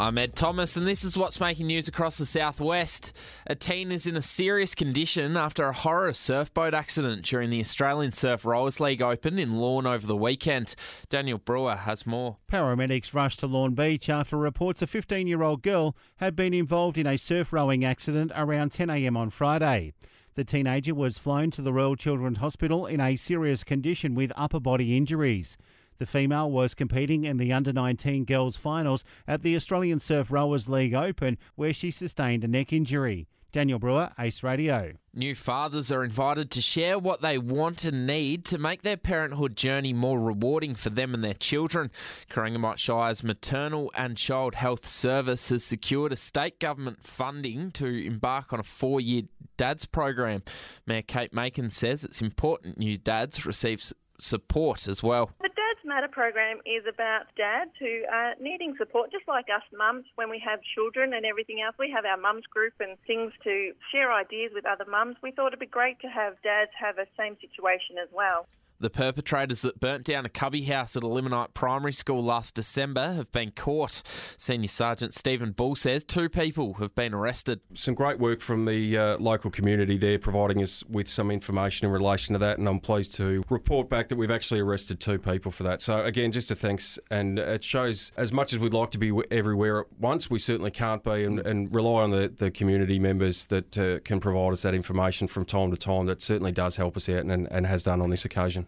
I'm Ed Thomas, and this is what's making news across the southwest. A teen is in a serious condition after a horror surfboat accident during the Australian Surf Rowers League Open in Lorne over the weekend. Daniel Brewer has more. Paramedics rushed to Lorne Beach after reports a 15 year old girl had been involved in a surf rowing accident around 10am on Friday. The teenager was flown to the Royal Children's Hospital in a serious condition with upper body injuries. The female was competing in the under 19 girls finals at the Australian Surf Rowers League Open, where she sustained a neck injury. Daniel Brewer, Ace Radio. New fathers are invited to share what they want and need to make their parenthood journey more rewarding for them and their children. Corangamite Shire's Maternal and Child Health Service has secured a state government funding to embark on a four year dads program. Mayor Kate Makin says it's important new dads receive support as well. Matter program is about dads who are needing support, just like us mums when we have children and everything else. We have our mums group and things to share ideas with other mums. We thought it'd be great to have dads have a same situation as well. The perpetrators that burnt down a cubby house at a Limonite Primary School last December have been caught. Senior Sergeant Stephen Bull says two people have been arrested. Some great work from the uh, local community there, providing us with some information in relation to that, and I'm pleased to report back that we've actually arrested two people for that. So, again, just a thanks, and it shows as much as we'd like to be everywhere at once, we certainly can't be, and, and rely on the, the community members that uh, can provide us that information from time to time. That certainly does help us out and, and has done on this occasion.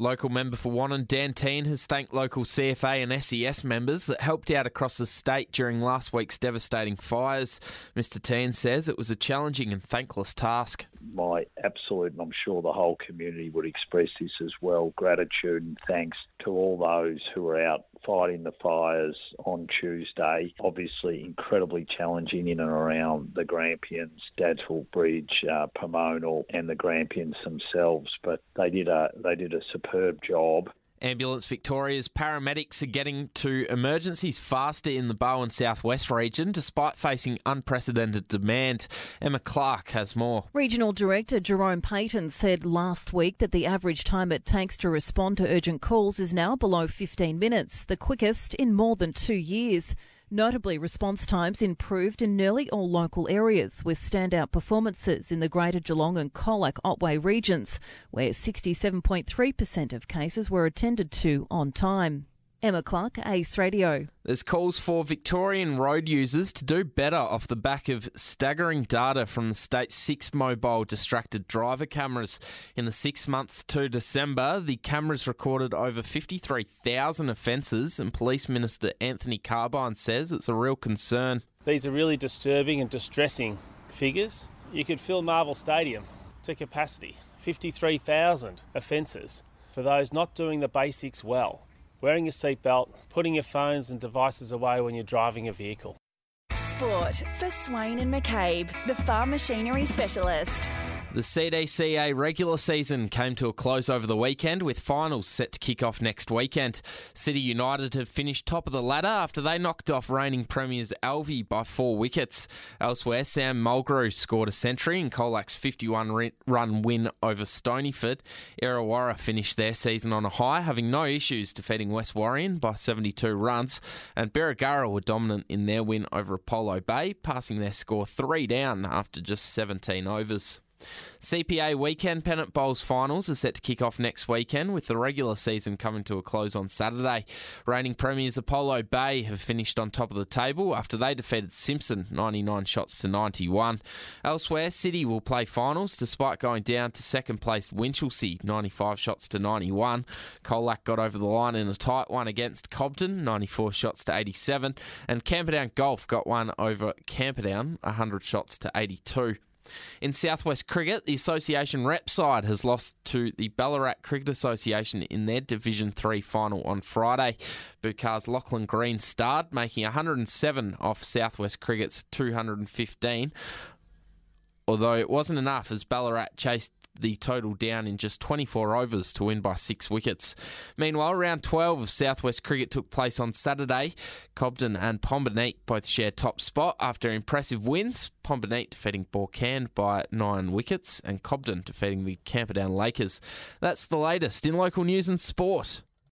Local member for Wannon, Dan Tehan, has thanked local CFA and SES members that helped out across the state during last week's devastating fires. Mr. Tehan says it was a challenging and thankless task. My absolute, and I'm sure the whole community would express this as well, gratitude and thanks to all those who were out fighting the fires on Tuesday. Obviously, incredibly challenging in and around the Grampians, Dadswell Bridge, uh, Pomonal, and the Grampians themselves. But they did a they did a superb job. Ambulance Victoria's paramedics are getting to emergencies faster in the Barwon Southwest region despite facing unprecedented demand. Emma Clark has more. Regional Director Jerome Payton said last week that the average time it takes to respond to urgent calls is now below 15 minutes, the quickest in more than two years. Notably, response times improved in nearly all local areas, with standout performances in the Greater Geelong and Colac Otway regions, where 67.3% of cases were attended to on time. Emma Clark, Ace Radio. There's calls for Victorian road users to do better off the back of staggering data from the state's six mobile distracted driver cameras. In the six months to December, the cameras recorded over 53,000 offences, and Police Minister Anthony Carbine says it's a real concern. These are really disturbing and distressing figures. You could fill Marvel Stadium to capacity 53,000 offences for those not doing the basics well wearing your seatbelt, putting your phones and devices away when you're driving a vehicle. Sport for Swain and McCabe, the farm machinery specialist. The CDCA regular season came to a close over the weekend with finals set to kick off next weekend. City United have finished top of the ladder after they knocked off reigning premiers Alvie by four wickets. Elsewhere, Sam Mulgrew scored a century in Colac's 51 run win over Stonyford. Irrewarra finished their season on a high, having no issues defeating West Warrior by 72 runs, and Birregurra were dominant in their win over Apollo Bay, passing their score three down after just 17 overs. CPA Weekend Pennant Bowls finals are set to kick off next weekend with the regular season coming to a close on Saturday. Reigning premiers Apollo Bay have finished on top of the table after they defeated Simpson 99 shots to 91. Elsewhere, City will play finals despite going down to second place Winchelsea 95 shots to 91. Colac got over the line in a tight one against Cobden 94 shots to 87 and Camperdown Golf got one over Camperdown 100 shots to 82. In Southwest Cricket, the association rep side has lost to the Ballarat Cricket Association in their Division 3 final on Friday. Bukar's Lachlan Green starred, making 107 off Southwest Cricket's 215 although it wasn't enough as Ballarat chased the total down in just 24 overs to win by six wickets. Meanwhile, round 12 of Southwest Cricket took place on Saturday. Cobden and Pomborneit both shared top spot after impressive wins. Pomborneit defeating Boorcan by nine wickets and Cobden defeating the Camperdown Lakers. That's the latest in local news and sport.